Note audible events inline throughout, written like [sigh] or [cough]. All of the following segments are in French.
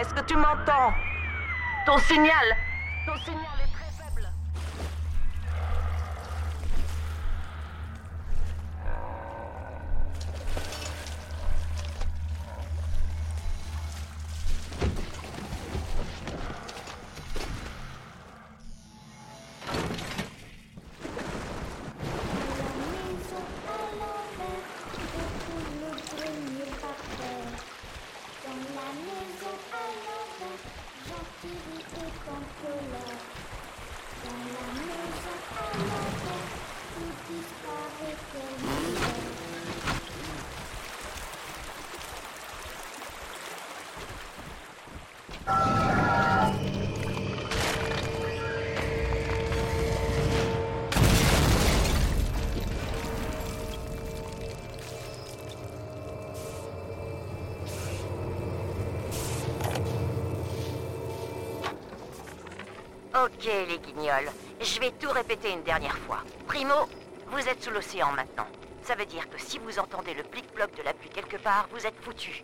Est-ce que tu m'entends? Ton signal Ton signal est Ok, les guignols. Je vais tout répéter une dernière fois. Primo, vous êtes sous l'océan maintenant. Ça veut dire que si vous entendez le plic-ploc de la pluie quelque part, vous êtes foutus.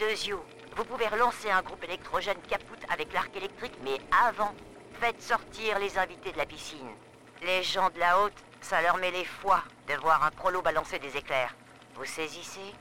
Deuxio, vous pouvez relancer un groupe électrogène capoute avec l'arc électrique, mais avant, faites sortir les invités de la piscine. Les gens de la haute, ça leur met les foies de voir un prolo balancer des éclairs. Vous saisissez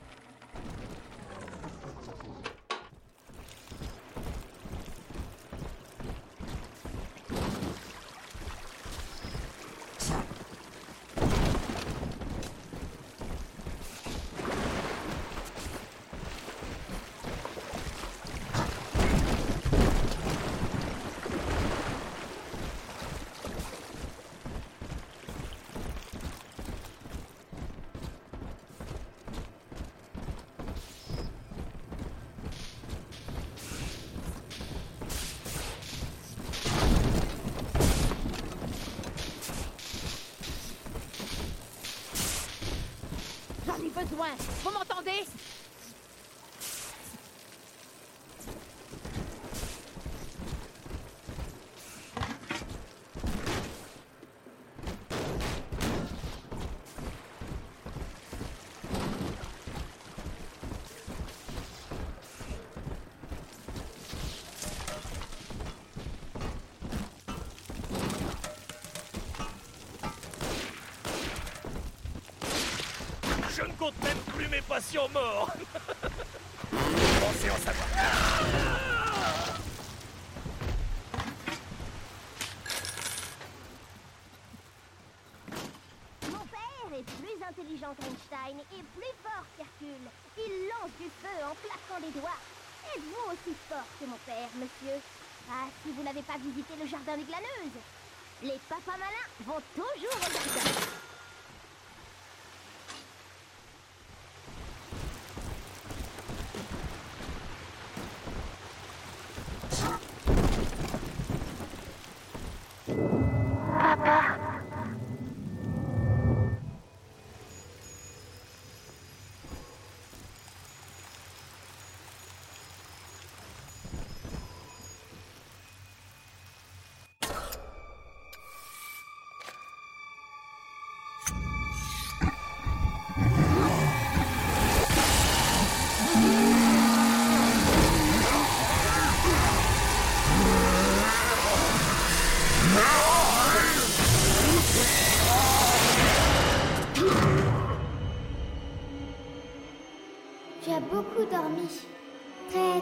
besoin. Vous compte même plus mes patients morts [laughs] Pensez en savoir. Mon père est plus intelligent qu'Einstein et plus fort qu'Hercule. Il lance du feu en claquant des doigts. Êtes-vous aussi fort que mon père, monsieur? Ah, si vous n'avez pas visité le jardin des glaneuses Les papas malins vont toujours au jardin.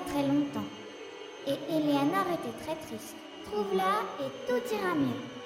Très longtemps. Et Eleanor était très triste. Trouve-la et tout ira mieux.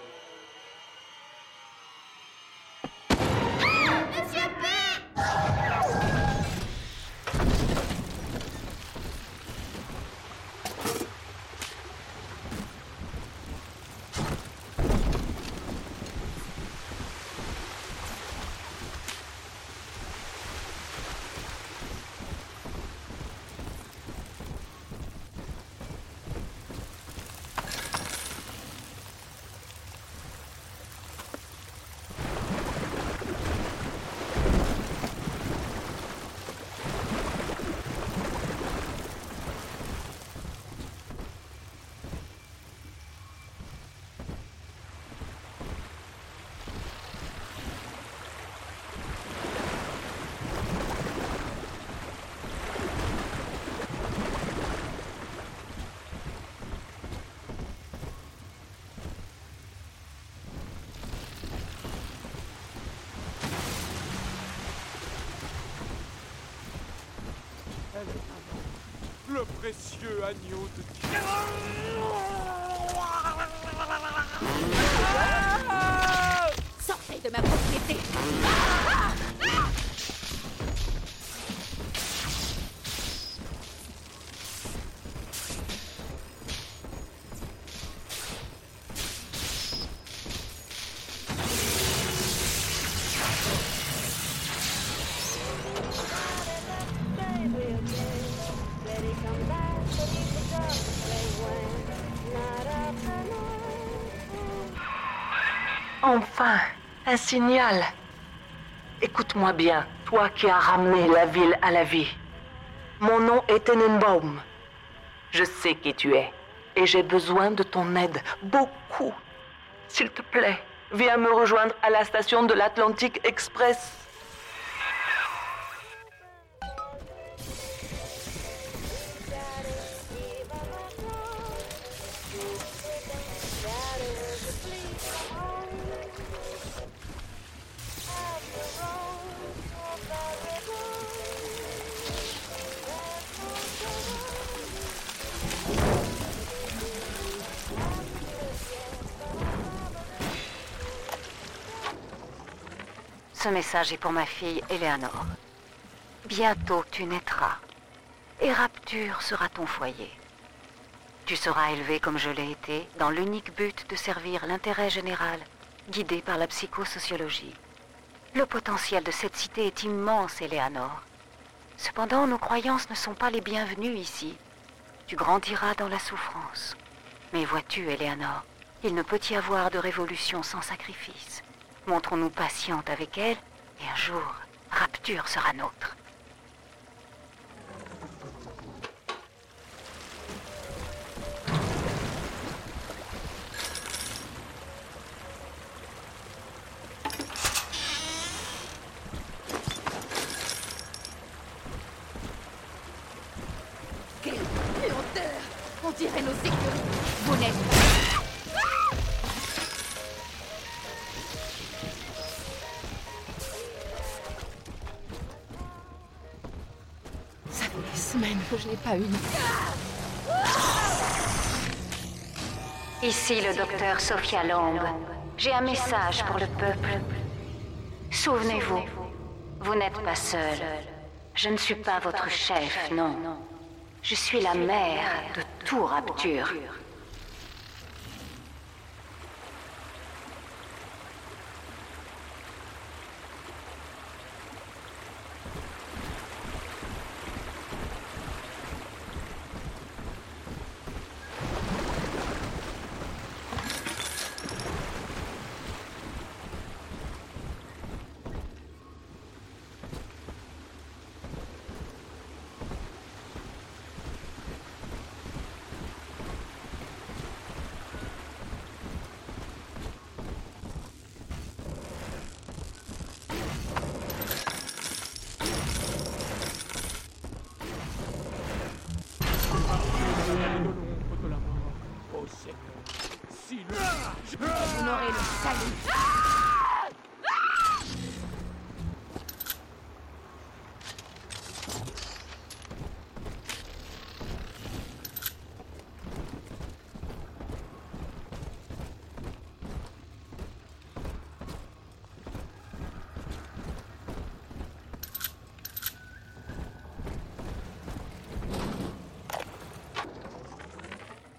Précieux agneau de Dieu. Un signal. Écoute-moi bien, toi qui as ramené la ville à la vie. Mon nom est Tenenbaum. Je sais qui tu es et j'ai besoin de ton aide, beaucoup. S'il te plaît, viens me rejoindre à la station de l'Atlantic Express. Ce message est pour ma fille Eleanor. Bientôt tu naîtras. Et Rapture sera ton foyer. Tu seras élevé comme je l'ai été, dans l'unique but de servir l'intérêt général, guidé par la psychosociologie. Le potentiel de cette cité est immense, Eleanor. Cependant, nos croyances ne sont pas les bienvenues ici. Tu grandiras dans la souffrance. Mais vois-tu, Eleanor, il ne peut y avoir de révolution sans sacrifice. Montrons-nous patientes avec elle, et un jour, Rapture sera nôtre. Je n'ai pas eu. Ici le docteur Sophia Lambe. J'ai un message pour le peuple. Souvenez-vous, vous n'êtes pas seul. Je ne suis pas votre chef, non. Je suis la mère de tout Rapture. l'ombre de la mort. Oh Seigneur, si le... Je- Vous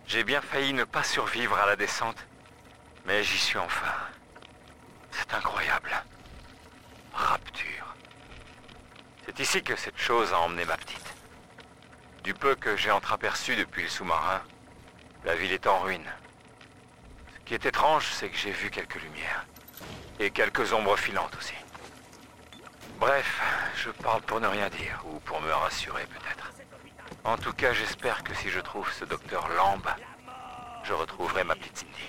J'ai bien failli ne pas survivre à la descente, mais j'y suis enfin. C'est incroyable. Rapture. C'est ici que cette chose a emmené ma petite. Du peu que j'ai entreaperçu depuis le sous-marin, la ville est en ruine. Ce qui est étrange, c'est que j'ai vu quelques lumières. Et quelques ombres filantes aussi. Bref, je parle pour ne rien dire, ou pour me rassurer peut-être. En tout cas, j'espère que si je trouve ce docteur Lamb, je retrouverai ma petite Cindy.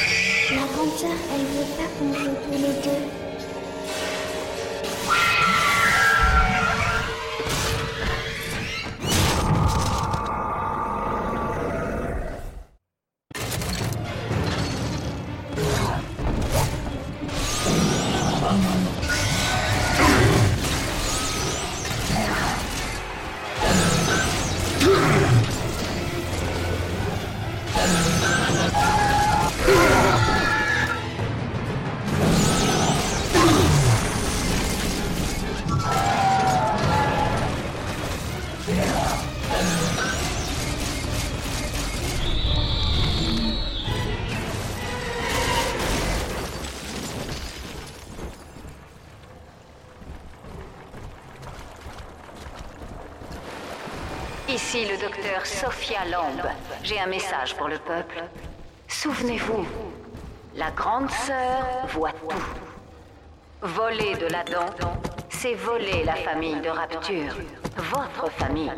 La grande sœur, elle veut pas qu'on joue tous les deux. J'ai un message pour le peuple. Souvenez-vous, la grande sœur voit tout. Voler de l'Adam, c'est voler la famille de Rapture. Votre famille.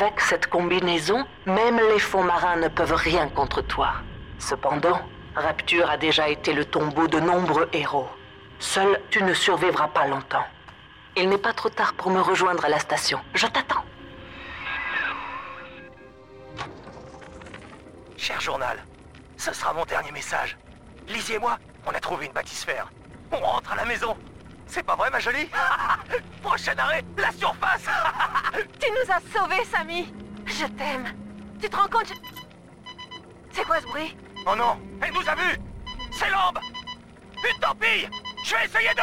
Avec cette combinaison, même les fonds marins ne peuvent rien contre toi. Cependant, Rapture a déjà été le tombeau de nombreux héros. Seul, tu ne survivras pas longtemps. Il n'est pas trop tard pour me rejoindre à la station. Je t'attends. Cher journal, ce sera mon dernier message. Lizzie et moi, on a trouvé une bâtisphère. On rentre à la maison. C'est pas vrai, ma jolie [laughs] Prochain arrêt, la surface [laughs] Tu nous as sauvés, Samy. Je t'aime. Tu te rends compte je- C'est quoi ce bruit? Oh non, elle nous a vus. C'est l'ambe Une torpille. Je vais essayer de...